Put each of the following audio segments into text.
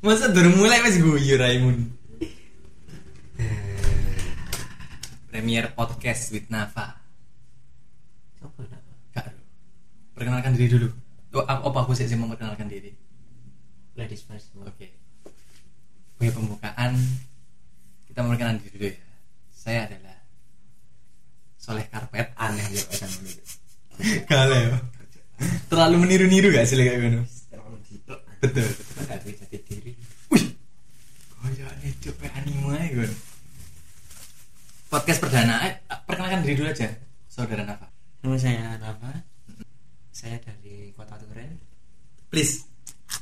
Masa durung mulai wis guyu Raimun. Premier podcast with Nafa. Apa nak? Kak, perkenalkan diri dulu. Oh, apa, aku sih sih memperkenalkan diri? Ladies first. Oke. Punya pembukaan. Kita memperkenalkan diri dulu ya. Saya adalah Soleh Karpet. Aneh ya pesan itu. Kalau terlalu meniru-niru gak sih gitu? Terlalu. Betul, betul. Kita gak bisa diri. Wih, coba anime kan. Podcast perdana, eh, perkenalkan diri dulu aja, saudara Nafa. Nama saya Nafa. Saya dari Kota Duren. Please,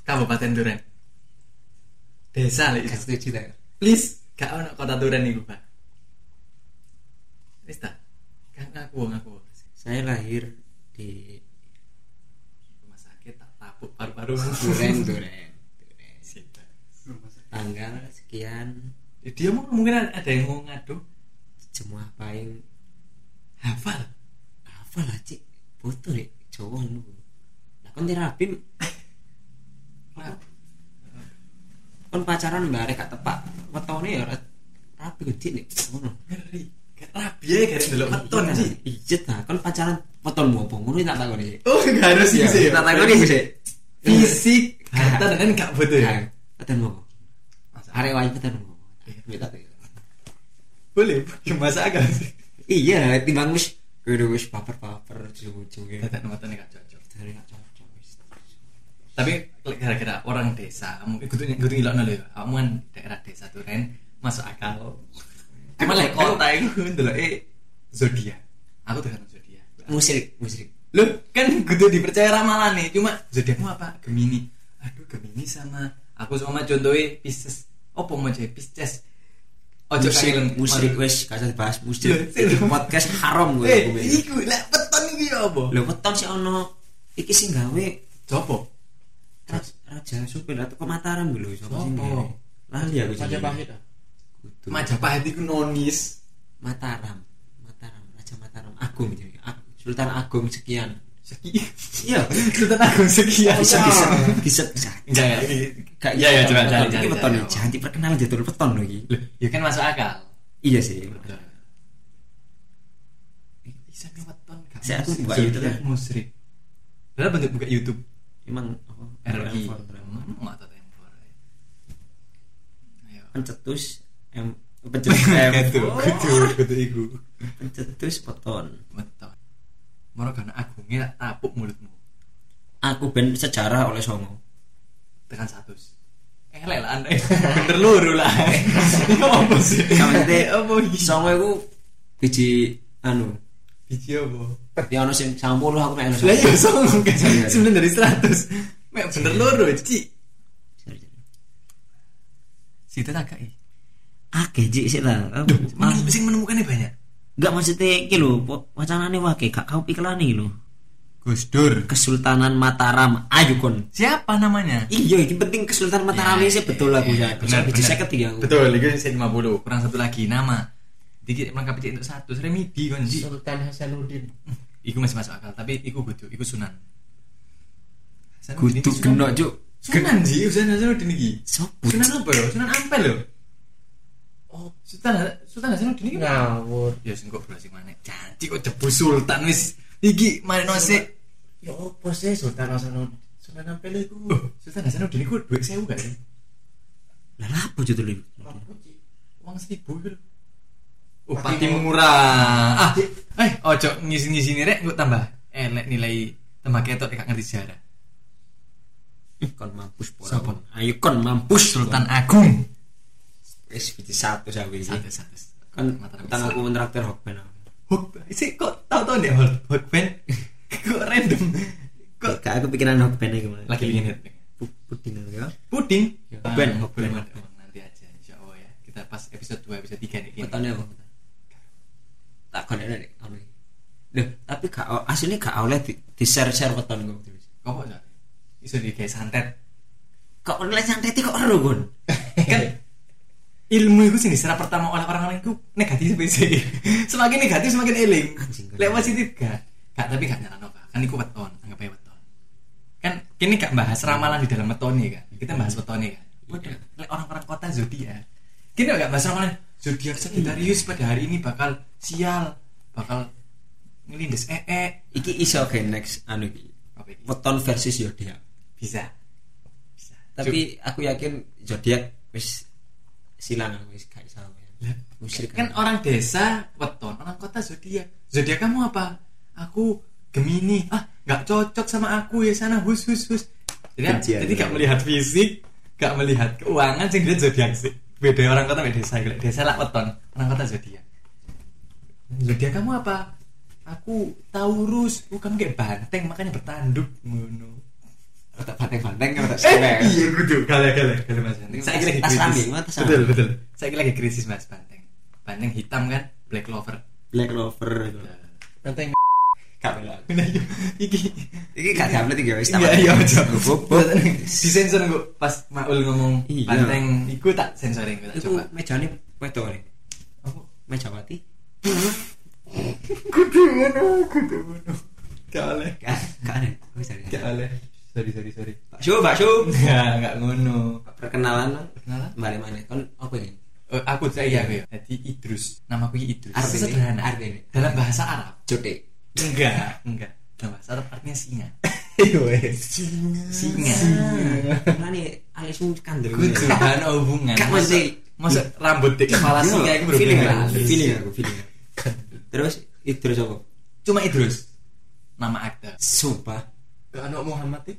Kabupaten Duren. Desa lah itu. Gak setuju tak? Please, gak ono kota Duren nih pak. Wis? Kan ngaku ngaku. Saya lahir di Rumah sakit tak tapuk paru-paru. Duren, Duren. Duren. Tanggal sekian. Ya, dia mau mungkin ada yang mau ngadu. Semua paling Hafal. lah cik. Foto deh cowok lu nah kan terapi kan pacaran bareng gak tepak. Wetone ya ra- rapi gede nih ngono. Ngeri. Rabi ya gak delok weton Iya, sih. ijet lah kan pacaran weton apa? Ngono tak takoni. Oh, gak harus Iya, sih. tak takoni sih Fisik. Kata dan gak butuh ya. weton mau arek weton mau minta Boleh, masa agak sih. iya timbang wis kudu wis paper-paper ujung-ujungnya Kata weton gak cocok. dari gak cocok wis Tapi gara-gara orang desa, kamu ikut ikut ngilok nol ya. Kamu kan daerah desa Duren masuk akal. Cuma lah kota itu dulu eh zodiak. Aku tuh kan zodiak. musrik musrik Loh, kan kudu dipercaya ramalan nih. Cuma zodiakmu apa? Gemini. Aduh, Gemini sama aku sama contohnya Pisces. Apa mau jadi Pisces? Ojo musrik Waduh. wes kasih bahas musrik loh. podcast haram gue Eh, iku lah peton iki ya apa? lho weton sih ono iki sing gawe Copo. Raja, Raja Supir atau Mataram lho sapa sing gawe lali aku Majapahit ah. Kudu. Majapahit iku nonis. Mataram Mataram Raja Mataram Agung Sultan Agung Sekian. Iya Sultan Agung sekian. bisa bisa bisa bisa Enggak ya. Iya, coba, cari, Iki cari, weton cari. nih, jangan diperkenal lho iki Loh, ya kan masuk akal. iya sih Bisa nih weton gak Saya aku musrik. buka Zodiak YouTube ya. musrik. Padahal bentuk buka YouTube. emang RI. Nggak tahu tempor. Ayo. pencetus M pencetus M Kudu, kudu, kudu iku. pencetus weton Weton. Karena agungnya tapuk mulutmu. aku ben sejarah oleh Songo Tekan satu. Elek lah anda. Bener luru lah. Apa sih? Itu, apa? Songo iku biji anu Biji apa? ya ono sing 90 aku mek Lah iya songong kan. Iya, iya. Sembilan dari seratus. Mek bener loro, Ci. Situ tak kai. Akeh jik sih lah. Sing menemukannya banyak. Enggak maksudnya iki lho, wacanane wake gak kau pikiran iki lho. Gus Dur. Kesultanan Mataram. Ayo kon. Siapa namanya? Iya, ini penting Kesultanan Mataram Ya, sih betul aku ya, ya. benar, saya ketiga aku. Betul, lagi saya 50 kurang satu lagi nama. Dikit melengkapi cek untuk satu, Remedi kan Ci. Sultan Hasanuddin. Iku masih masuk akal, tapi iku kudu, iku sunan. Kudu kena sunan. juk. Sunan Ji, Sunan Hasanuddin iki. Sunan apa ya? Sunan Ampel lho. Oh, Sultan Sultan Hasanuddin iki. Ngawur. Ya sing kok belasik mana? Janji kok jebu sultan wis. Iki mana sik? Ya apa sih Sultan Hasanuddin? Sultan Ampel iku. Oh, Sultan Hasanuddin iku duit sewu gak sih? Lah apa judul iki? Uang seribu gitu. Oh, Pati murah. Ah, eh, ojo ngisi-ngisi rek gue tambah elek nilai tambah ketok gak ngerti sejarah. Kon mampus pola. Ayo kon mampus Sultan Agung. Wis biji satu sawi iki. Satu satu. Kan utang aku mentraktir Hokben. Hok, sih kok hot hot band. kok random. Kok Kok aku pikiran Hokben iki malah. lagi ingin hit. Pu- puding ya. Puding. Hokben, Ah, Hokben. boleh. nanti aja insya Allah ya. Kita pas episode 2 episode 3 nih. Wetone apa? Tak kon ada nek ono. Loh, tapi gak asline gak oleh di, di share-share weton kok. Kok kok? Iso di kayak santet. Kok online santet kok ero kon? kan ilmu itu sih diserap pertama oleh orang-orang itu negatif sih. Semakin negatif semakin eling. Lewat positif gak. Gak tapi gak nyaran apa kan iku weton anggap aja weton. Kan kini gak bahas ramalan di dalam weton kan kita bahas weton kan Waduh, lek orang-orang kota zodiak. Gini enggak bahasa orang lain. Zodiak Sagittarius pada hari ini bakal sial, bakal ngelindes. Ee. iki iso ke next anu weton versus zodiak. Bisa. Bisa. tapi aku yakin zodiak wis silang aku wis gak iso Lah, musrik kan orang desa weton, orang kota zodiak. Zodiak kamu apa? Aku Gemini. Ah, nggak cocok sama aku ya sana hus hus hus. Jadi, Kebencian. jadi gak melihat fisik, gak melihat keuangan sing dia zodiak sih. Beda orang kota beda desa. Desa lah weton, orang kota zodiak. Zodiak kamu apa? Aku Taurus. Kamu kayak banteng makanya bertanduk ngono. Tak banteng-banteng kan tak Eh, iya kudu. Gale gale gale Mas. Banteng. Saya lagi Tas krisis. tas Betul rambing. betul. Saya lagi krisis Mas Banteng. Banteng hitam kan, black clover. black clover. Banteng. Gak bela. Nah, iya. iki. Iki gak diupload iki wis iya iya aja Goblok. disensor kok pas Maul ngomong Iya. banteng. Iku tak sensoring tak itu coba. mejane wedok nih apa? Mejawati. Kudu ngono kudu ngono. Gak oleh. Gak ada gak oleh sorry sorry sorry. Bakso bakso enggak enggak ngono. Perkenalan Perkenalan? balik mana kan apa ini? Oh, aku saya aku ya. Jadi Idrus. Namaku Idrus. Artinya? sederhana. Artinya? dalam bahasa Arab. Jote enggak enggak. Dalam bahasa Arab artinya singa. Singa. singa. Nah nih alismu kandel. kudu kan hubungan. Masa- mesti. masa rambut di kepala Iya, singa itu feeling berhubungan aku, feeling aku, feeling aku. Terus Idrus apa? cuma Idrus. Nama akte Sumpah. Anak Muhammad ya?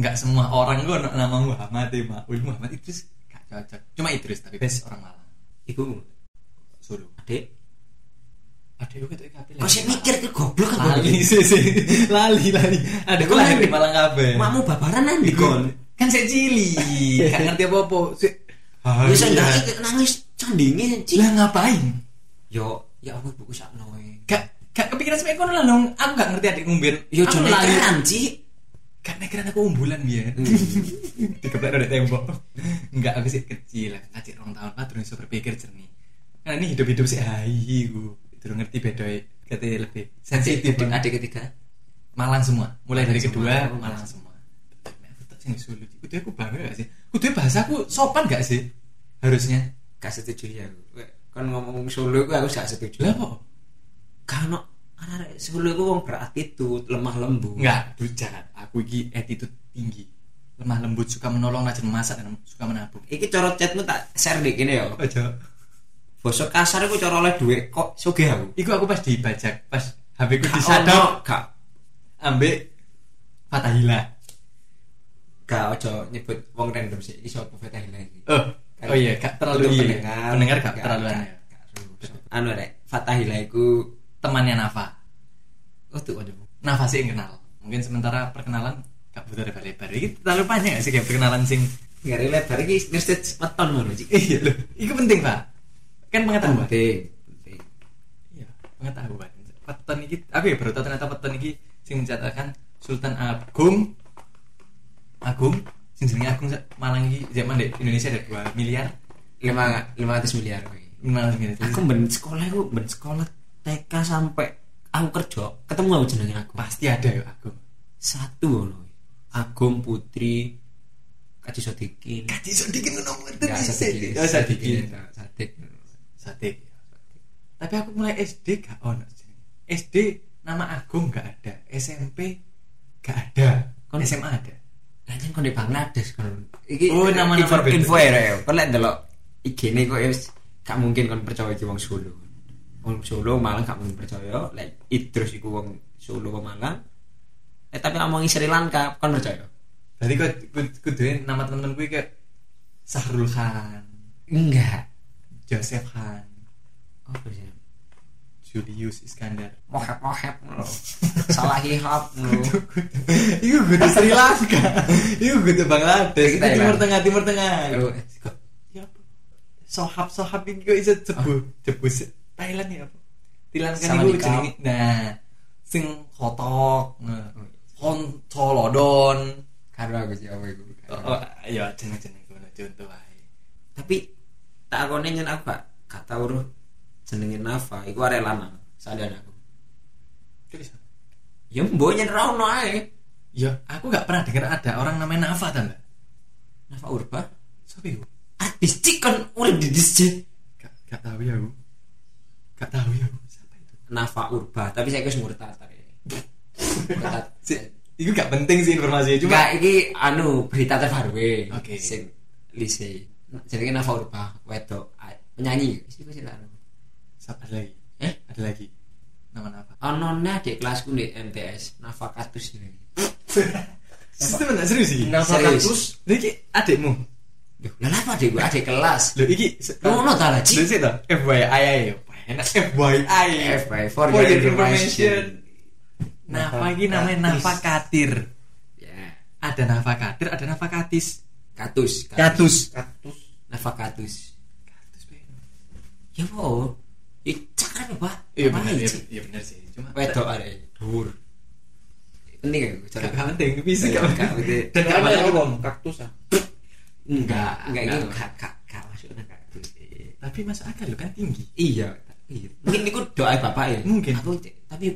Nggak semua orang gue nama Muhammad ya Maul Muhammad Idrus gak cocok. Cuma Idrus tapi best orang Malang. Iku Solo adik. ada juga tuh kabeh Kok sih mikir ke goblok kan? lali sih sih lali lali. Ada gue lahir di Malang kabeh Makmu babaran nanti kon. kan saya cili. Gak ngerti apa apa sih Ya saya nggak nangis candingnya cik. lah ngapain? Yo, ya aku buku sakno. gak gak kepikiran sampai kono lah dong aku gak ngerti adik ngumbir Yo aku jono lali. keren gak nekeran aku umbulan biar dikeplek dari tembok. Enggak aku sih kecil lah kacir orang tahun. Kan terus berpikir jernih. Karena ini hidup hidup sih hai gue terus ngerti beda katanya lebih sensitif Adik adik ketiga. Malang semua. Mulai dari kedua. Malang semua. Aku tak sing sulit kudu aku bangga gak sih? Kudu bahasaku sopan gak sih? Harusnya. Gak setuju ya. Kan ngomong Solo aku aku gak setuju. lah kok? Karena anak Solo aku wong beratitude, lemah lembut. enggak bujat aku iki attitude tinggi lemah lembut suka menolong rajin masak dan suka menabung Iki cara chatmu tak share di kene ya. aja Bosok kasar aku cara oleh duit kok sugih aku. Iku aku pas dibajak, pas HP ku ono, gak ambek Fatahila. gak ojo nyebut wong random sih. Iki sapa Fatahila iki. Oh, oh iya, gak terlalu iya. pendengar, gak, terlalu gak- aneh. gak terlalu. Anu rek, Fatahila iku Temannya Nafa. oh tuh ada. Nafa sih yang kenal. Mungkin sementara perkenalan gak butuh lebar-lebar. Ini terlalu panjang gak sih kayak perkenalan sing Gak lebar iki nge-stage weton ngono cik. Iya loh, itu penting pak. Kan pengetahuan. Penting, penting. Iya, pengetahuan. Weton iki, aku ya baru ternyata weton iki sing mencatatkan Sultan Agung Agung sing jenenge Agung Malang iki zaman di Indonesia ada 2 miliar Lima lima ratus miliar. kuwi. 500 miliar. Aku ben sekolah aku ben sekolah TK sampai aku kerja ketemu aku jenenge aku. pasti ada ya Agung. Satu loh. Agung Putri Kaji Sodikin. Kaji sedikit ngono mboten Enggak bisa. Sadikin. Oh, Sadikin. Sadik. Sadik. Tapi aku mulai SD gak ono. SD nama Agung gak ada, SMP gak ada, Kon- SMA ada. Lanjut kon di Bangladesh kon. Iki Oh, nama-nama info, beda. info ya. Reo. Kon lek ndelok IG ne kok wis gak mungkin kon percaya iki wong Solo. Wong Solo Malang gak mungkin percaya. Lek Idrus iku wong Solo Malang. Eh tapi ngomongin Sri Lanka kon percaya? Berarti kok kuduin nama teman-teman gue kayak Sahrul Khan, Enggak. Joseph Khan, Oh, sih? Julius Iskandar. Mohep mohep lo. Salah hip-hop lo. Iku kudu Sri Lanka. Iku kudu Bangladesh. Itu. Timur Tengah, Timur Tengah. Ya? Sohab sohab ini kok bisa cebu cebu Thailand ya apa? Thailand kan iku jenenge nah sing kotok, nah, kon colodon. Karo aku sih apa iku. Oh, ya jeneng-jeneng ngono contoh wae. Tapi tak akone nyen aku gak gak tau roh jenenge Nafa iku arek lanang sadar aku. Terus Ya mbok nyen ra ono ae. Ya, aku gak pernah dengar ada orang namanya Nafa gak? Nafa Urba Sopo iku? artis cik kon urip di disc Gak gak tahu ya aku. Gak tahu ya. Siapa itu? Nafa Urba tapi saya wis murtad tadi itu gak penting sih informasinya cuma Enggak, iki anu berita terbaru. Oke. Sing lise. Jenenge Nafa Urba, wedok, a- penyanyi. Anu. Siapa ada lagi? Eh? Ada lagi. Nama apa? Onone adik kelasku di MTS, Nafa Katus ini. Sistem enggak serius sih. Nafa Serius. kaktus. Lha iki adikmu. Duh, lah apa adik gue adik kelas? Lho iki Ngono ta lah, Ci? Lho sih to. FYI ayo. Enak FYI. FYI, for For your your information. information. Nafa iki namanya. Nafa Katir. Ya, Ada Nafa Katir, ada Nafa Katis. Katus. Katus. Kaktus. Nafa Katus. Katus. Ya po. Ih, cakar apa? Iya Apa benar, iya, iya benar sih. Cuma Wedok arek dhuwur. Penting ya, cara gak gak penting, bisa gak gak penting. Dan gak masalah. itu bom kaktus ah. Enggak, enggak gitu. Kak, kak, kak maksudnya katus. Tapi masuk akal lo kan tinggi. Iya, iya. Mungkin niku doa bapak ya. Mungkin. Aku cek, tapi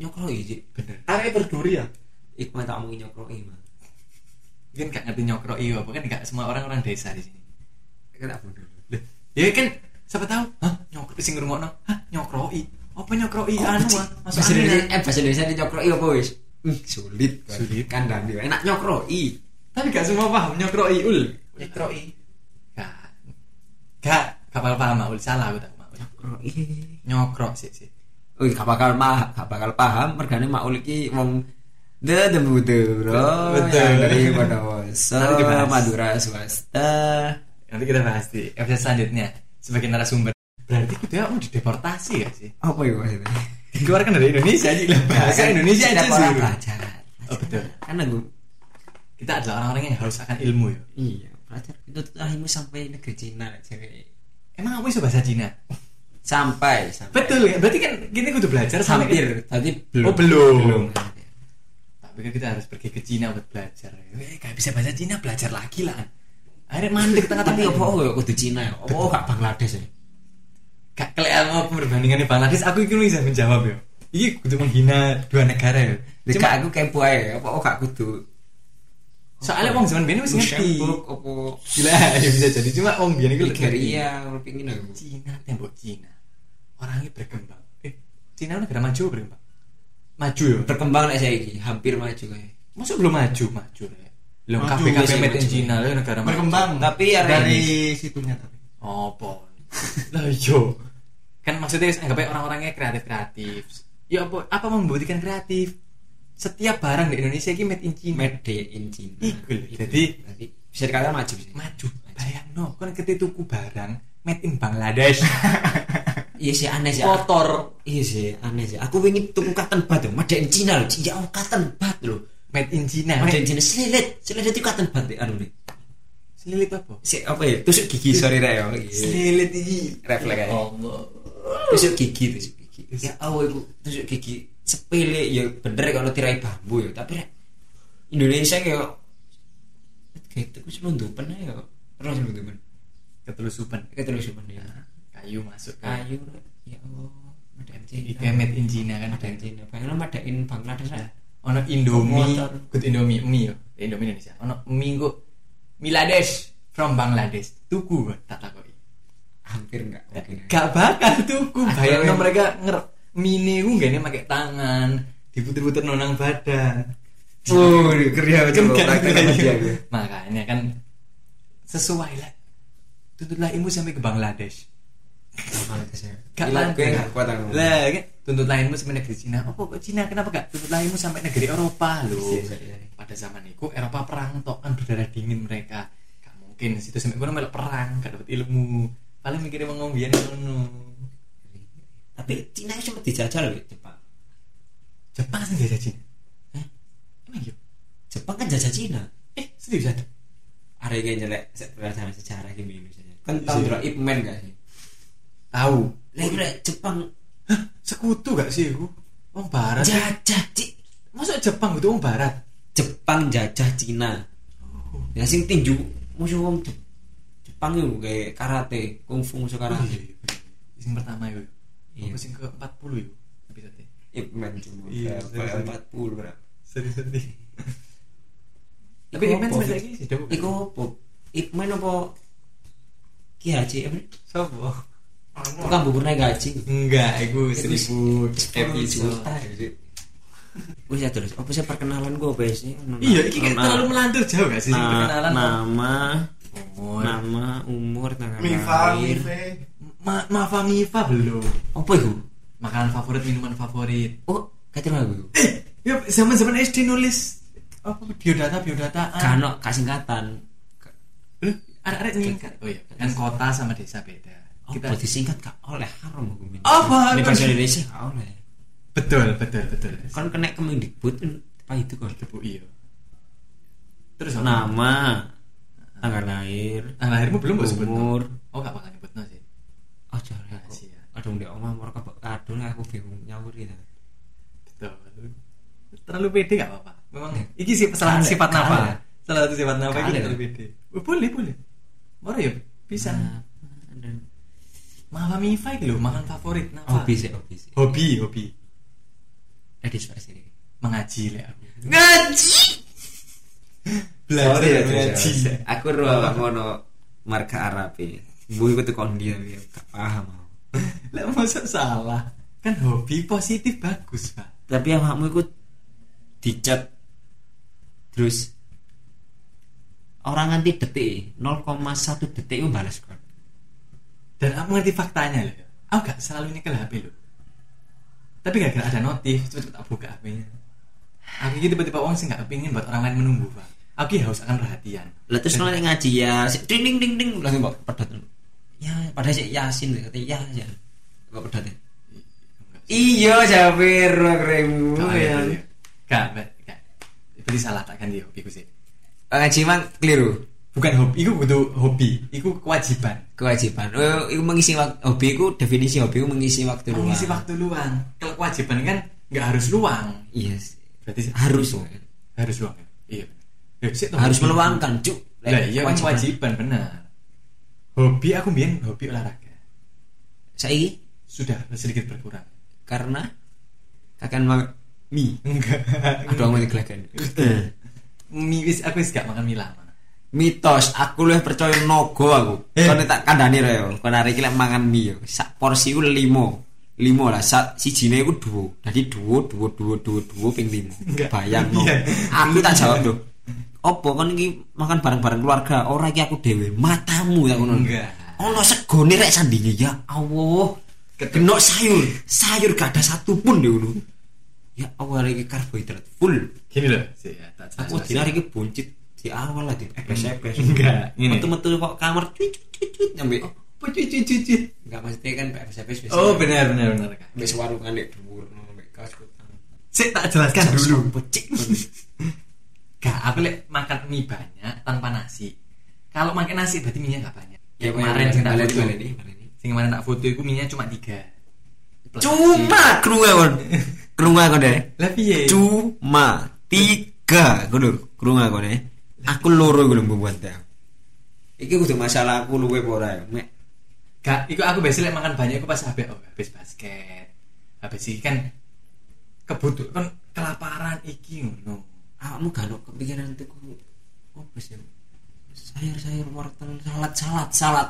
nyokro iki. Cik. Bener. Arek berduri ya. Iku mah tak omongin nyokro Mas. Mungkin gak ngerti nyokro iya, apa kan gak semua orang-orang desa di sini. Kan bodoh. Loh, ya kan siapa tahu? Hah, nyokro sing ngrungokno. Hah, nyokroi. Apa nyokroi anu ah? Masuk Bahasa Indonesia, eh bahasa Indonesia di nyokro apa wis? Hmm, sulit. kan. Sulit. Kan dan enak nyokro i. Tapi gak semua paham nyokroi ul. Nikroi. Gak. Gak kapal paham ul salah aku tak mau. Nyokro. Nyokro sih sih. Oh, gak bakal mah, gak bakal paham mergane Maul iki wong de demu duro Betul. yang dari Bondowoso. Madura swasta Nanti kita bahas di episode selanjutnya sebagai narasumber. Berarti kita mau dideportasi ya sih? apa itu maksudnya Dikeluarkan dari Indonesia aja lah bahasa Indonesia aja sih. belajar Oh betul. karena gue Kita adalah orang-orang yang haus akan ilmu ya. iya belajar itu ilmu sampai negeri Cina jadi Emang aku bisa bahasa Cina? Sampai sampai Betul ya. Berarti kan gini kudu belajar sampai hampir tadi belum Oh, belum. belum Tapi kan kita harus pergi ke Cina buat belajar. Eh, gak bisa bahasa Cina, belajar lagi lah. Akhirnya mandek tapi tengah-tengah. apa oh ya kudu Cina ya oh gak Bangladesh ya Gak kelihatan mau perbandingannya Bangladesh. Aku ini bisa menjawab ya. Ini kudu menghina dua negara ya. Cuma Cuma aku kepo aja apa oh gak kudu soalnya wong zaman biyen wis ngerti. Apa Gila, ya bisa jadi cuma wong biyen iku Nigeria kalau pingin aku Cina tembok Cina. Orangnya berkembang. Eh, Cina negara maju berkembang? Maju ya. berkembang lah saya ini hampir maju kayak Masa belum maju, maju ya. Belum Maju, KPKP biasanya made in maju. Cina lah negara maju. Berkembang. Tapi ya dari situnya tapi. Apa? lah yo. Kan maksudnya anggap aja orang-orangnya kreatif-kreatif. Ya apa apa membuktikan kreatif? Setiap barang di Indonesia ini made in China. made in Cina Iku jadi- bisa dikatakan maju sih maju. Bayang no, kan ketika tuku barang made in Bangladesh. iya sih aneh sih Kotor iya sih aneh sih aku ingin tuku cotton bud made in Cina loh ya oh cotton bud loh made in China. made in Cina selilit selilit itu cotton bud anu nih Selilit apa? si apa ya tusuk gigi sorry rek ya Selilit iki. Refleks aja. Allah. tusuk gigi tusuk gigi ya ibu tusuk gigi sepele ya bener kalau tirai bambu ya tapi Indonesia kayak kayak itu selundupan ya terus selundupan Ketelusupan. selundupan ya Kayu masuk ke ayu Rek. ya Allah ada Iki Cina made in China kan ada Cina pengen madain Bangladesh Rek. ono Indomie, good Indomie mie yo. Eh, Indomie Indonesia. Ono mie kok Miladesh from Bangladesh. Tuku tak takoki. hampir enggak mungkin ya. Gak bakal tuku. Ada yang- mereka nger mie ku gak pakai tangan, diputer-puter nonang badan. Oh, kerja Kan coba gak praktek gitu. sama dia, ya. Makanya kan sesuai lah. Tuntutlah ilmu sampai ke Bangladesh. Bangladesh ya. Gak gue kuat aku. Lah, kan tuntut lainmu sampai negeri Cina. Oh, kok Cina kenapa gak tuntut lainmu sampai negeri Eropa loh? Iya, iya, iya. Pada zaman itu Eropa perang tok kan berdarah dingin mereka. Gak mungkin situ sampai kono melok perang, gak dapat ilmu. Paling mikirnya mau ngombian ngono. Tapi Cina itu sempat dijajah loh Jepang. Jepang sih jajah Cina. Hah? Emang iya? Jepang kan jajah Cina. Eh, serius ada? Ada yang nyelek se- pelajaran sejarah gini Indonesia. Kan Iya. tahu dulu Ip Man gak sih? Tahu. Lah kira Jepang Hah? Sekutu gak sih aku? Wong barat. jajah Ci- Masa Jepang itu wong barat? Jepang jajah Cina. Ya sing tinju musuh wong Jep- Jepang itu kayak karate, kungfu musuh Oh, karate. iya, iya. Sing pertama itu. Iya. Apa sing ke 40 itu? Episode. Ip Man cuma Iya, berapa? sorry, sorry. 40 berapa? Sedih-sedih. Tapi Iku Iman apa, sampai saiki sih, Dok. Iku apa? Iku main apa Ki Haji apa? Sopo? Bukan bubur naik gaji. Enggak, iku Itu seribu episode. ya. Wis ya terus. Apa sih perkenalan gue apa sih? Iya, ini kayak Nama- terlalu melantur jauh gak sih na- perkenalan? nama, Umur. nama, umur, tanggal Mifa, lahir. Ma Mafa Mifa belum. Apa itu? Makanan favorit, minuman favorit. Oh, kata lagu itu. Ya zaman-zaman SD nulis apa biodata biodata. Kano kasingkatan. Loh, arek-arek nyingkat. Oh iya, kan kota sama desa beda. Oh, Kita disingkat gak oleh haram aku min. Apa? Di bahasa Indonesia gak oleh. betul, betul, betul. Kan kena Kemendikbud apa itu kan? Tebu iya. Terus apa? Nama, tanggal lahir, Nah, lahirmu belum umur. Oh, gak bakal sih. Oh. Rahasia. Aduh, ndek omah mau kebak kadung aku bingung nyawur gitu. Betul. Terlalu pede gak apa-apa. Memang Ya. iki sih salah sifat kale. apa? Salah satu sifat apa iki Kale. terlalu pede. Oh, boleh, boleh. Mana ya? Bisa. Nah, Mama Mifa iki lho, makan favorit apa? hobi sih, hobi sih. Hobi, hobi. Eh, di sini. Mengaji lek aku. Ngaji. Belajar ya, mengaji. Aku ruang ngono marga Arab e. Bu iku tekon dia ya, gak paham aku. Lek masa salah. Kan hobi positif bagus, Pak. Tapi awakmu iku dicat terus orang nganti detik 0,1 detik itu balas kon. Dan aku ngerti faktanya loh. Aku gak selalu nyekel HP loh. Tapi gara-gara ada notif, cepet tak buka HP-nya. Aku gitu tiba-tiba orang sih gak kepingin buat orang lain menunggu, Pak. Aku haus akan perhatian. Lah terus ngaji ya, ding ding ding ding langsung kok pedot. Ya, padahal sih Yasin kata ya ya. Kok pedot ya? Iya, Jabir kremu ya. Gak, gak, gak. Berarti salah tak kan dia hobiku sih. Ngaji mang keliru. Bukan hobi, itu butuh hobi, itu kewajiban. Kewajiban. Oh, itu mengisi waktu hobi itu definisi hobi itu mengisi waktu luang. Mengisi waktu luang. Kalau kewajiban kan nggak harus luang. Iya. sih. Berarti Harus. harus luang. ya? Iya. Ya, Harus hobi. meluangkan, Cuk. Lah iya kewajiban benar. Hobi aku biyen hobi olahraga. Saiki Sudah sedikit berkurang. karena kakek mang mie. Enggak. Aduh, aku digelagan. Mie wis aku wis gak makan mie lama. Mitos, aku luwih percaya nogo aku. Eh. Kon tak yo. Kon arek iki lek mangan mie yo. Sak porsi ku 5. 5 lah, sak sijine iku duwo. Dadi duwo, duwo, duwo, duwo, duwo ping 5. Enggak. Bayang no. Iya. Aku tak jawab dong. Opo kon iki makan bareng-bareng keluarga, ora iki aku dhewe. Matamu tak ngono. Enggak. Ono segone rek sandinge ya Allah. Kena sayur, sayur gak ada satu pun deh ngono. Ya Allah ini karbohidrat full. Gini loh, sih ya, tak Aku hari ini buncit di awal lah di epes-epes. Enggak, ini. Metu-metu kok kamar cuit nyampe. Oh, cuci cuci cuci. Enggak maksudnya kan epes-epes biasa. Oh benar benar benar. Wis warungan nek dhuwur nek kaos kutang. Sik tak jelaskan dulu. Pecik. Gak, aku lek makan mie banyak tanpa nasi. Kalau makan nasi berarti mie gak banyak. Ya, kemarin sing tak foto. Sing kemarin tak foto itu mie cuma tiga. Cuma kerunga kon. Kerunga kon deh. Piye? Cuma tiga ngono kerunga kon deh. Aku loro iku lho buat ya. Iki kudu masalah aku luwe ora ya. Mek Gak, iku aku biasa lek makan banyak iku pas habis oh, habis basket. Habis iki kan kebutuhan kan kelaparan iki ngono. Awakmu gak kepikiran tuku apa sih? Sayur-sayur wortel, salad, salad, salad.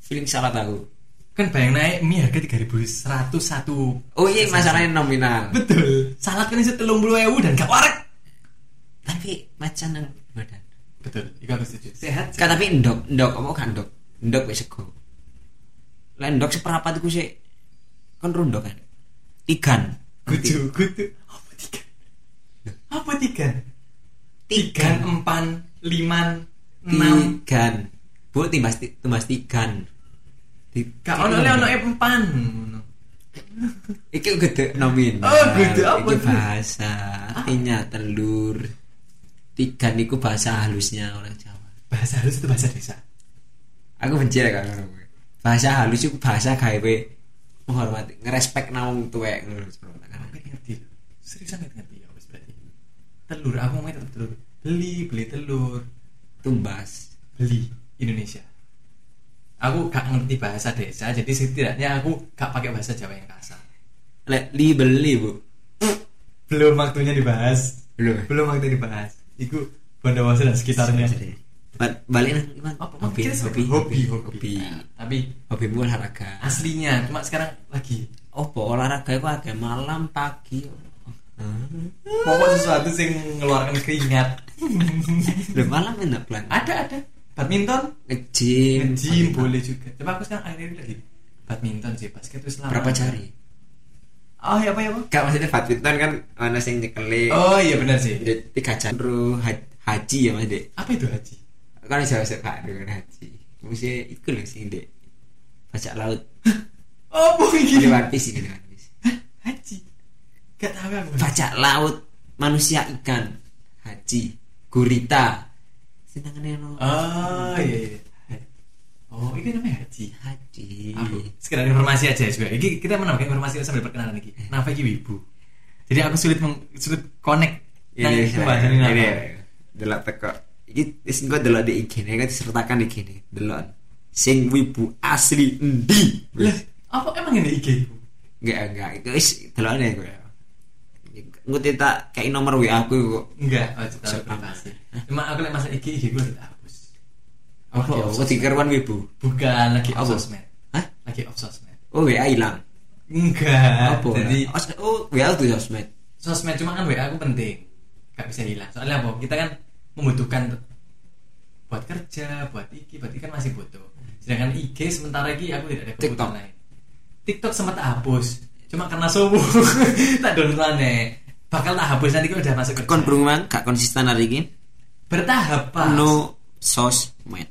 Feeling salad aku. Kan bayang naik mie harga 3101. Oh iya masalahnya nominal. Betul. Salad kan iso 30.000 dan gak warek. Tapi macan nang badan. Betul, iku aku setuju. Sehat. Kan tapi ndok, ndok apa kan ndok? Ndok wis sego. Lah ndok seperempat iku sih kan rundok kan. Ikan. Kudu, kudu. Apa tiga? Apa tiga? Tiga, empat, lima, enam. Tigan. Bu timbas timbas tigan. Di Gak ono le ono empan. Iki gede nominal. Oh, gede apa Iki tuh? bahasa. Artinya telur. Tigan niku bahasa halusnya orang Jawa. Bahasa halus itu bahasa desa. Aku benci ya kan. Bahasa halus itu bahasa gawe menghormati, ngerespek nawang tuwek ngono. Seriusan ngerti ngerti ya wis berarti. Telur, aku mau tetap telur. Beli, beli telur. Tumbas. Beli Indonesia. Aku gak ngerti bahasa desa, jadi setidaknya aku gak pakai bahasa Jawa yang kasar. Lek li beli, Bu. Belum waktunya dibahas. Belum. Belum waktunya dibahas. Iku Bondowoso dan sekitarnya. Ba- balik apa hobi hobi hobi hobi hobi Nah, tapi hobimu olahraga aslinya cuma sekarang lagi opo olahraga itu agak malam pagi pokok sesuatu yang mengeluarkan keringat. Loh, malam enak plan ada ada. Badminton? Nge-gym gym boleh juga. Coba aku sekarang akhir ini lagi. Badminton sih basket itu selama berapa jari? Oh ya apa ya apa? Gak maksudnya badminton kan mana sing nyekeli. Oh iya benar sih. Jadi, tiga jam. Ha- haji ya mas dek? Apa itu haji? Kan bisa bisa pak dengan haji. Mesti itu loh sing dek. Bajak laut. Oh di One Piece ini Piece. Haji gak tahu aku. Bajak laut manusia ikan haji gurita. Senangannya no oh iya, iya. oh ini namanya haji? Haji. Aku sekedar informasi aja juga ini kita menambahkan informasi sambil perkenalan lagi. Nama iki wibu? Jadi aku sulit meng, sulit connect ini pembahasan ini ini delok teko. Iki wis engko delok di IG ne kan disertakan iki ne. Delok. Sing wibu asli endi? Lah apa emang ini IG enggak enggak. Itu wis ne kowe engko tak kayak nomor WA aku kok. Enggak oh, Siapa? privasi cuma aku lagi masa IG IG gue hapus. Apa sosmed. dikeruan wibu? Bukan lagi off sosmed. Hah? Lagi off sosmed. Oh WA hilang? Enggak apa? jadi Os- oh WA tuh sosmed. sosmed cuma kan WA aku penting. Gak bisa hilang. Soalnya apa? Kita kan membutuhkan buat kerja buat iki buat iki kan masih butuh. Sedangkan IG sementara ini aku tidak ada kebutuhan TikTok. lain. TikTok sempat tak hapus. Cuma karena subuh tak download nih bakal tak hapus nanti kalau udah masuk kerja. Kon berumah gak konsisten hari ini. Bertahap pas no sosmed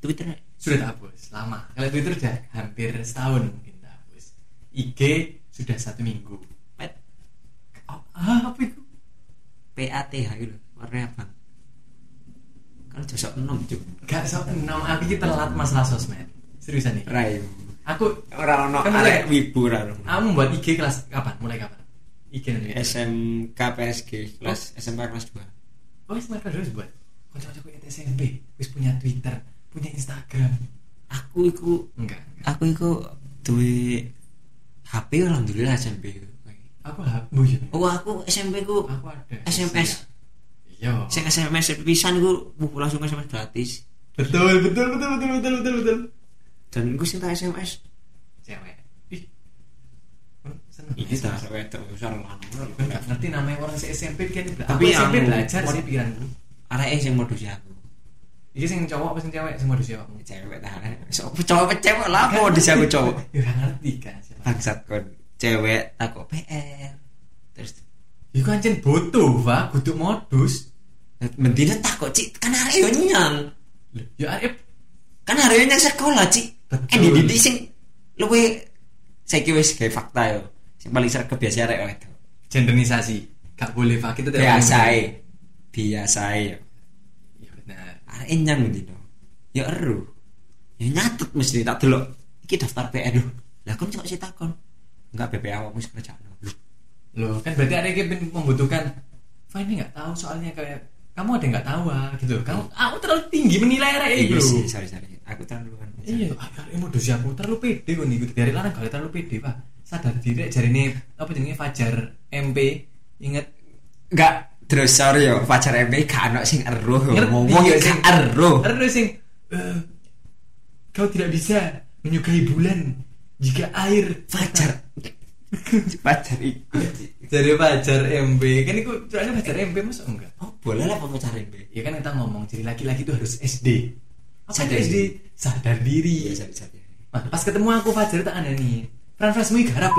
Twitter. Sudah tak hapus lama. Kalau Twitter udah hampir setahun mungkin tak hapus. IG sudah satu minggu. Pet. Oh, apa itu? PATH gitu warna apa? Kan josok enam cuy gak so enam aku ini telat masalah sosmed. Seriusan nih? Rayu aku orang ono Kan arek wibu ra ono. kamu membuat IG kelas kapan? Mulai kapan Nanti SMK PSG kelas SMP kelas 2 oh wis mereka dulu buat kocok-kocok itu SMP wis punya Twitter punya Instagram aku iku enggak, enggak. aku iku duwe HP alhamdulillah SMP aku ya oh aku SMP ku aku ada SMS iya sing SMS pisan iku wuh, langsung SMS gratis betul betul betul betul betul betul betul dan iku sing tak SMS cewek seneng iki tak wedok lanang Kan nggak ngerti namanya orang se SMP kan Tapi tapi SMP yang- belajar sih pikiranku. arek sing modus aku. Iki sing cowok apa sing cewek? Sing modus cewek cewek tak arek cowok apa cewek? Lah modus aku cowok? Ya ngerti kan bangsat kon. Cewek takut PR terus Iku ancen butuh, Pak, kudu modus. Mendina takut cik. Kan hari yo nyang. Ya arep kan yo nyang sekolah cik. Betul. eh di sing luwe saya kira kayak fakta yo sing paling sering kebiasaan arek itu genderisasi. Gak boleh, Pak. Kita tidak biasa biasa Iya benar. arek nyang mendina ya eru ya nyatet mesti tak delok iki daftar lho lah kon kok takon enggak BPA awakmu lho Loh, kan berarti ada yang membutuhkan Wah ini nggak tahu soalnya kayak kamu ada nggak tahu ah gitu. Kamu aku terlalu tinggi menilai arek iya itu. sih sorry sorry aku terlalu kan Iya, arek modus aku terlalu pede kok nih. Dari larang kali terlalu pede, Pak. Sadar diri jari ini apa jenenge Fajar MP inget enggak terus sorry yo pacar MP gak ono sing eruh ngomong ya, sing- eruh Terus sing eh, kau tidak bisa menyukai bulan jika air pacar pacar iku Jadi pacar MB kan itu soalnya pacar MB masa enggak? oh boleh lah pacar MP Ya kan kita ngomong jadi laki-laki itu harus SD. Apa Sadar SD? Sadar diri. iya sorry sorry Nah, pas ketemu aku Fajar tak ada nih. Fran Frasmu garap.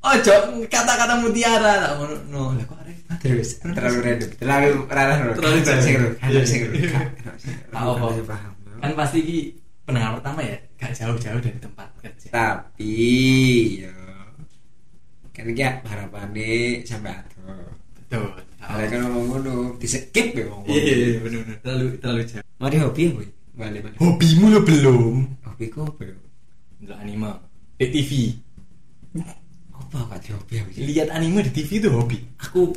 Ojo kata-kata mutiara tak ngono. No, lah kok arek terus terlalu random terlalu terlalu Terlalu sing Iya. sing. Aku paham Kan pasti ki pendengar pertama ya, gak jauh-jauh dari tempat kerja. tapi yo kan iki harapane sampai ado Betul. ada kan ngomong ngono di skip ya ngomong Iya, benar-benar terlalu terlalu jauh. mari hobi ya balik balik Hobimu lo belum? hobi ku apa ya Ndelok anime. Di TV. Apa gak di hobi aku Lihat anime di TV itu hobi. aku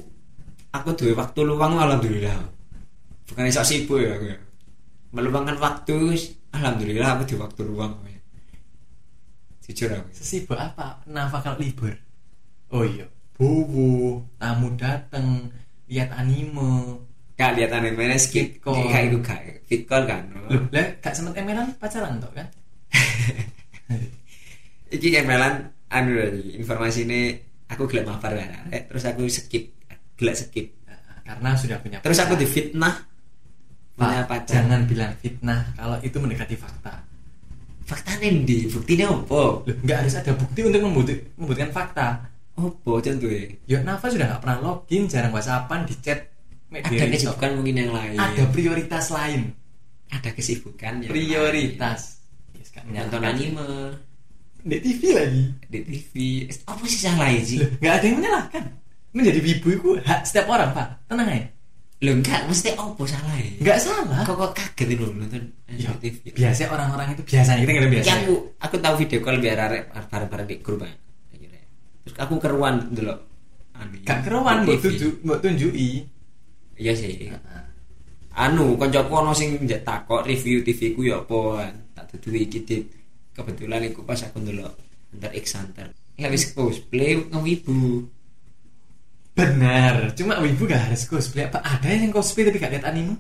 aku duwe waktu luang alhamdulillah. Bukan iso sibuk ya aku ya. Meluangkan waktu alhamdulillah aku di waktu luang ya. jujur aku. Sesibuk apa? Nafa kalau libur? Oh iya, bobo, tamu dateng, lihat anime, Gak lihat anime skip. call. Kayak itu gak. Fit call kan. Loh, lah gak sempet emelan? Pacaran toh kan? Iki emelan anu lagi informasi ini aku gelap mabar kan. Terus aku skip gelap skip. Karena sudah punya terus aku difitnah. Pak, punya pacar. jangan bilang fitnah kalau itu mendekati fakta. faktanya di buktinya apa? Nggak harus ada bukti untuk membukti- membuktikan fakta. apa contohnya Yo, Nafa sudah nggak pernah login, jarang whatsappan, di chat, ada kesibukan mungkin yang lain. Ada prioritas lain. ada kesibukan yang Prioritas. Yes, lain. nonton anime di TV lagi. di TV apa sih salah sih nggak ada yang menyalahkan. Menjadi wibu itu hak setiap orang, Pak. Tenang aja. lo enggak mesti apa salah Nggak salah. kok kok kaget itu nonton Ya, TV biasa orang-orang itu biasanya kita nggak biasa. yang aku aku tahu video call biar arek bareng-bareng di grup terus aku keruan dulu anu Gak keruan TV. tunjuk, mbok tunjuki. iya sih anu koncoku ono sing njak takok review TV ku ya apa tak duduhi iki Dit. Kebetulan iku pas aku ndelok Hunter x Hunter lek wis cosplay ngewibu Benar, cuma wibu gak harus cosplay. Apa ada yang cosplay tapi gak lihat anime?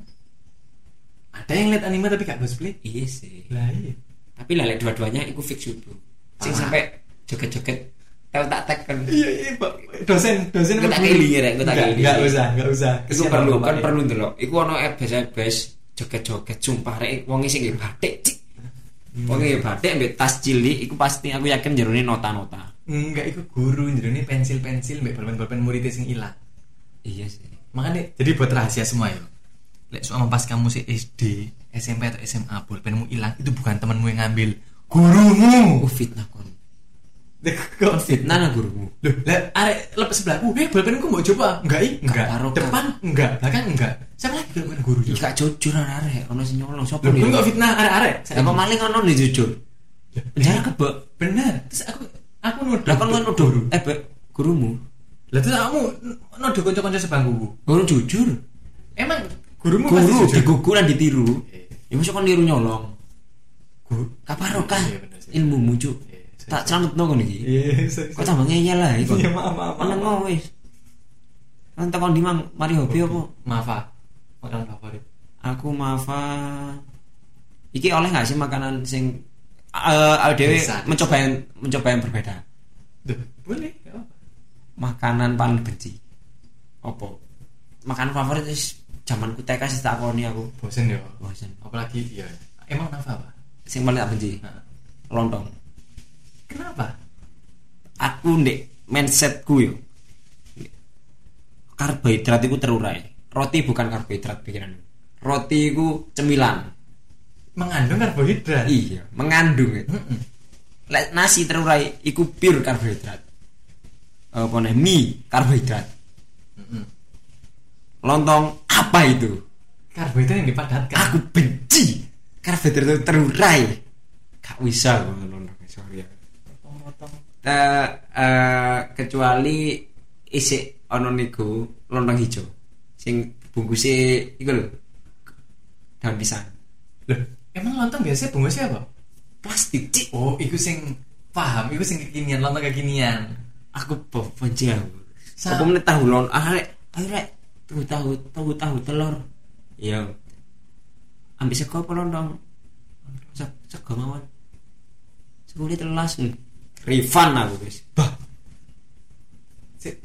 Ada yang lihat anime tapi gak cosplay? iya sih Lah iya. tapi lah dua-duanya iku fix itu sing Ah. sampai joget-joget tahu tak tag kan Iya iya Pak. Dosen dosen Gua tak kelingi, Rek, gua tak Nggak- kelingi. Nggak usah, nggak usah. Kesian perlu kan ya. perlu ndelok iku ono ebes-ebes joget-joget sumpah rek wong sing nggih batik. Wong nggih batik ambek tas cilik iku pasti aku yakin jerone nota-nota Enggak, itu guru ini pensil-pensil mbak bolpen-bolpen muridnya sing hilang. iya sih Makanya jadi buat rahasia semua ya. Lek soal pas kamu si SD, SMP atau SMA bolpenmu hilang itu bukan temanmu yang ngambil, gurumu. oh fitnah Kok fitnah lah gurumu Loh, lah arek lepas sebelahku, eh bolpenku mau coba? Enggak, ih, enggak. Depan enggak, belakang enggak. Siapa lagi bolpen guru juga? gak jujur arek ono sing nyolong sapa Loh, nih kok fitnah arek-arek? apa maling ono nih jujur penjara kebek Benar. Terus aku aku nuduh. lah kon nuduh eh Bek, gurumu Lah terus kamu nuduh kanca-kanca sebangkuku. guru jujur Emang gurumu pasti guru jujur? digugur dan ditiru Iya. ya masa kon niru nyolong Guru. kaparokah Iya, bener ilmu muncul Iya, sorry, tak selamat nongol iki sorry, kok tambah ngeyel lah iku Iya, maaf, maaf, maaf. meneng wis kan takon di mang mari hobi apa Maaf, Pak. Makanan favorit. aku mafa iki oleh nggak sih makanan sing eh uh, dewe Bisa, bisa. mencoba yang mencoba yang berbeda Duh, boleh, apa. makanan paling benci apa makanan favorit is zamanku TK sih tak akoni aku Bosen ya. bosen Apalagi iya. Emang kenapa, Pak? sing paling tak benci lontong Kenapa? aku ndek mindsetku yo karbohidrat itu terurai roti bukan karbohidrat pikiran roti itu cemilan Mengandung karbohidrat. iya mengandung. Mm-mm. Lek nasi terurai iku pure karbohidrat apa nih mie karbohidrat Mm-mm. lontong apa itu Karbohidrat yang dipadatkan. aku benci karbohidrat itu terurai gak bisa ya Eh, eh, kecuali isi ono niku lontong hijau. Sing bungkusnya iku lho daun pisang. Loh, emang lontong biasanya bungkusnya apa? plastik cik. Oh, iku sing paham, iku sing kekinian, lontong kekinian. aku bo- benci aku. Apa meneh tahu lon ah rek ayo rek tahu tahu tahu tahu telur. Iya. Ambil sego apa lontong? Se- sego mawon. Sego ini telas hmm. Refund aku guys Bah.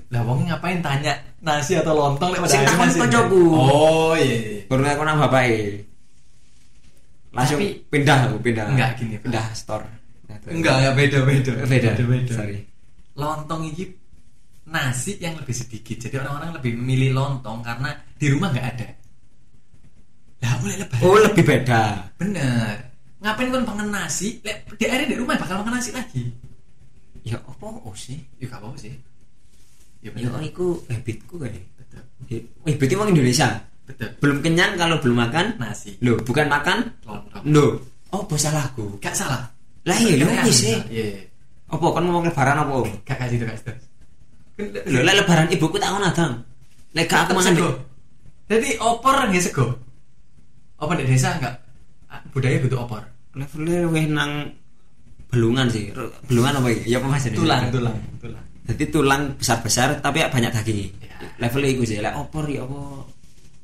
Lah wong ngapain tanya nasi atau lontong lek padahal takon nasi. koncoku. Oh, iya. iya. baru aku nang bapak langsung Tapi- pindah aku pindah Enggak, gini, Pak. pindah store Enggak, enggak beda, beda. beda beda. sorry Lontong ini nasi yang lebih sedikit. Jadi orang-orang lebih memilih lontong karena di rumah nggak ada. Lah, boleh lebaran. oh lebih beda Bener. Ngapain kan pangan nasi? Lek di area di rumah bakal makan nasi lagi. Ya apa sih Ya gak apa-apa sih. Ya ya bener. iku habitku kayak Betul. habit emang Indonesia Betul. belum kenyang kalau belum makan Nasi. Loh, bukan makan? Lontong. Loh, oh bos salahku. Gak salah. Lah iya, bisa. sih. Iya, iya. Apa kan ngomong lebaran apa? Gak kasih itu, gak situ. Lho, lah lebaran ibuku tak ngono adang. Lek gak aku di- Jadi opor nggak sego. Apa di desa enggak? Ah, Budaya butuh opor. levelnya weh nang belungan sih. Belungan apa? Ya apa Mas? Tulang, tulang, tulang. Jadi tulang besar-besar tapi banyak daging. Ya. Levelnya iku sih. Lek opor ya apa?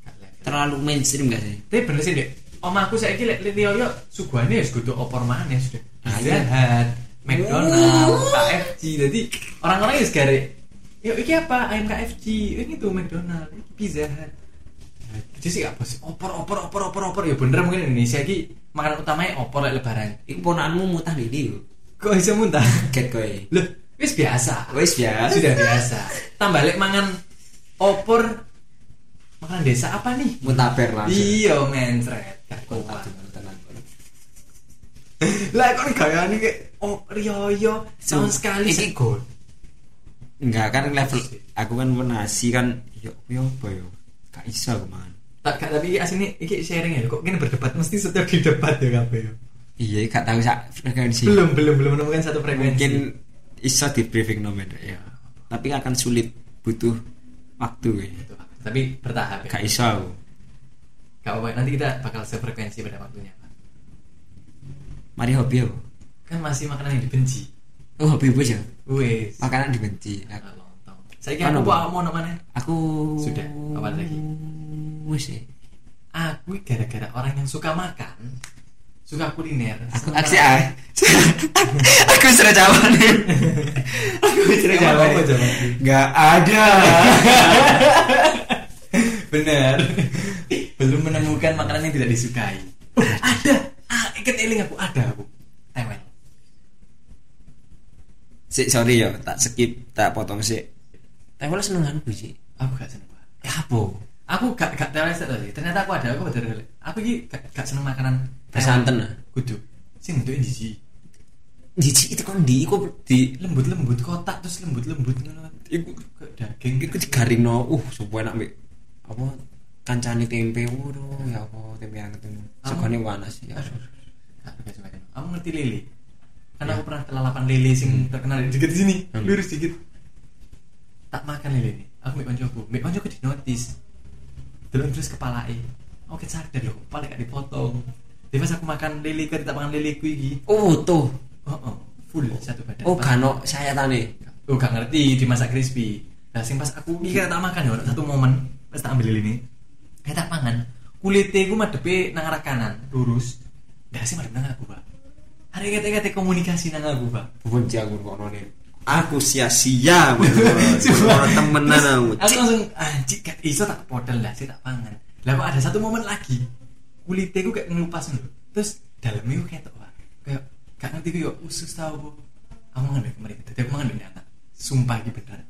Level. terlalu mainstream gak sih Tapi bener sih dek. Om aku saya kira lihat Leo suguhannya ya sekutu opor mana sudah. Ah, Pizza iya. McDonald, KFC. Jadi orang-orang ya segare. Yo ini apa? Ayam KFC. Ini tuh McDonald, Pizza Hut. Jadi sih apa sih? Opor, opor, opor, opor, opor. Ya bener mungkin Indonesia ini makanan utamanya opor lek lebaran. Iku ponakanmu mutah di dia Kok bisa muntah? Kaget kowe Loh, wis biasa. Wis biasa. Sudah biasa. Tambah lek mangan opor makanan desa apa nih? Mutaber langsung Iya, mencret. Lah kok gaya nih kayak oh riyo tahun sekali Iki- segol. Enggak kan level aku kan nasi kan yo yo apa yo gak iso aku mangan Tak gak tapi asini iki sharing ya. Kok gini berdebat mesti setiap di debat ya kabeh. ya. iya gak tahu sak frekuensi Belum belum belum menemukan satu frekuensi. mungkin iso di briefing nomen ya tapi akan sulit butuh waktu ya. Tapi bertahap ya. gak iso aku Gak apa-apa, nanti kita bakal sefrekuensi pada waktunya. Pak. mari hobi aku Kan masih makanan yang dibenci. oh hobi bos ya Wes. makanan dibenci Nah. Saya kira aku mau nama mana? aku Sudah, apa lagi? wis ya Aku gara-gara orang yang suka makan, suka kuliner. aku aksi ah aku sudah jawab nih aku sudah jawab nggak ada Benar. Belum menemukan makanan yang tidak disukai. Oh, ada. Ah, ikat eling aku ada aku. Tewel. sih sorry ya tak skip tak potong sih tapi seneng aku sih Aku gak seneng ya apa Aku gak gak tewel tadi. Ternyata aku ada. Aku betul Aku ini gak, gak seneng makanan Bersanten, ah? Kudu. Sing bentuknya di Jiji itu kan di iku di lembut-lembut kotak terus lembut-lembut ngono. iku daging iku digaring no uh sumpah enak mbek apa kancane tempe waduh ya apa tempe anget itu segone panas ya. Aku ngerti lele. Karena aku pernah kelalapan lele sing terkenal di deket sini. Hmm. Lurus dikit. Tak makan lele ini. Aku mbek koncoku. Mbek koncoku di notis. Delok terus kepala e. Oke sadar loh, kepala gak dipotong. Jadi pas aku makan lele, kan tak makan lele ku iki. oh tuh Oh, oh, full satu badan. oh kano saya tane Oh, gak ngerti dimasak crispy. Nah, sing pas aku iki kan tak makan ya, satu momen pas tak ambil lele ini. Kayak tak pangan. Kulitnya ku madepe nang arah kanan, lurus. Nggak sih madep nang aku, Pak. Hari kata-kata komunikasi nang aku, Pak. benci aku kok none aku sia-sia Cuma- temenan aku Aku langsung anjing gak iso tak podel lah, sih tak pangan. Lah kok ada satu momen lagi. Kulitnya ku kayak ngelupas dulu. Terus dalamnya ku kayak. Kayak gak ngerti yo usus tau apa. Aku mangan dari kemarin. Tadi aku mangan dari anak. Sumpah iki bener.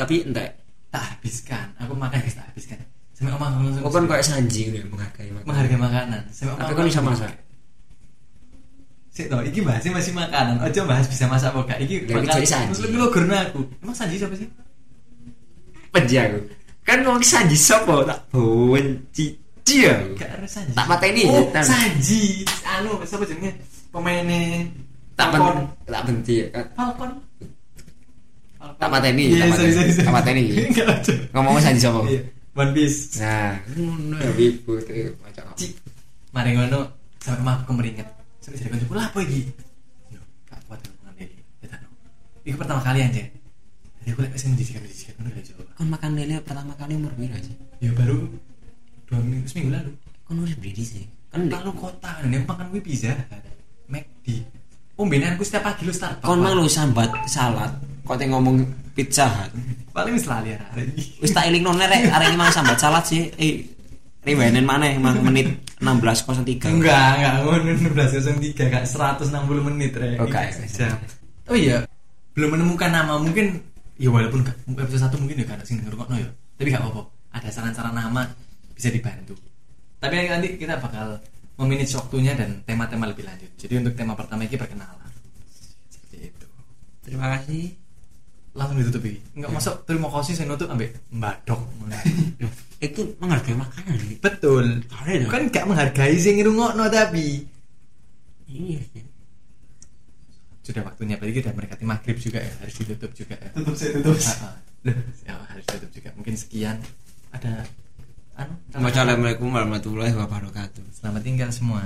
tapi entek Tak habiskan. Aku makan guys tak habiskan. Sampai aku langsung kok kan kayak sanji gitu menghargai makanan. menghargai makanan. Sampai tapi kan bisa masak Sik toh, iki bahasnya masih makanan. Ojo bahas bisa masak apa gak. Iki jadi Sanji. Lu gurna aku. Emang Sanji siapa sih? benci aku kan ngomong sanji sopo tak benci dia Gak Sanji. Tak mateni, Oh, tak- Sanji. Anu, siapa jenenge? Pemainnya tak ben tak benci kan Falcon. Tak mateni, Iya, tak mateni. Tak ngomong sanji sopo Iya, One Piece. nah ngono ya itu macam. Mari ngono sampai mah aku Sampai jadi kanca lah apa iki? Yo, gak kuat ngambil ya tak no. Iku pertama kali aja. Jadi aku lek sing menjijikan menjijikan ngono gak coba. kan makan lele pertama kali umur berapa sih Ya baru dua minggu seminggu lalu. kan udah berdiri sih kan Lalu kota dan aku makan wih pizza. McD. Oh, beneran aku setiap pagi lu Starbucks. kon mang lu sambat salad kok te ngomong pizza hut paling wis lali hari ini. wis tak eling none rek arek iki mang sambat salad sih eh riwenen mana emang menit 16.03 Enggak, enggak ngono 16.03 kak 160 menit re. Oke. Jam. Oh iya, belum menemukan nama mungkin ya walaupun gak- episode satu mungkin ya karena sing ngrungokno ya. Tapi gak apa-apa. Ada saran-saran nama bisa dibantu. Tapi nanti kita bakal memanage waktunya dan tema-tema lebih lanjut. Jadi untuk tema pertama ini perkenalan. Seperti itu. terima kasih Langsung ditutup ini. Enggak masuk terima kasih saya nutup ambek mbadok. itu menghargai makanan nih Betul. Dong. Kan gak menghargai sing ngrungokno tapi iya sudah waktunya apalagi kita mendekati maghrib juga ya harus ditutup juga ya Tutup saya tutup. Ah, ah. Ya harus ditutup juga mungkin sekian ada anu Assalamualaikum warahmatullahi wabarakatuh selamat tinggal semua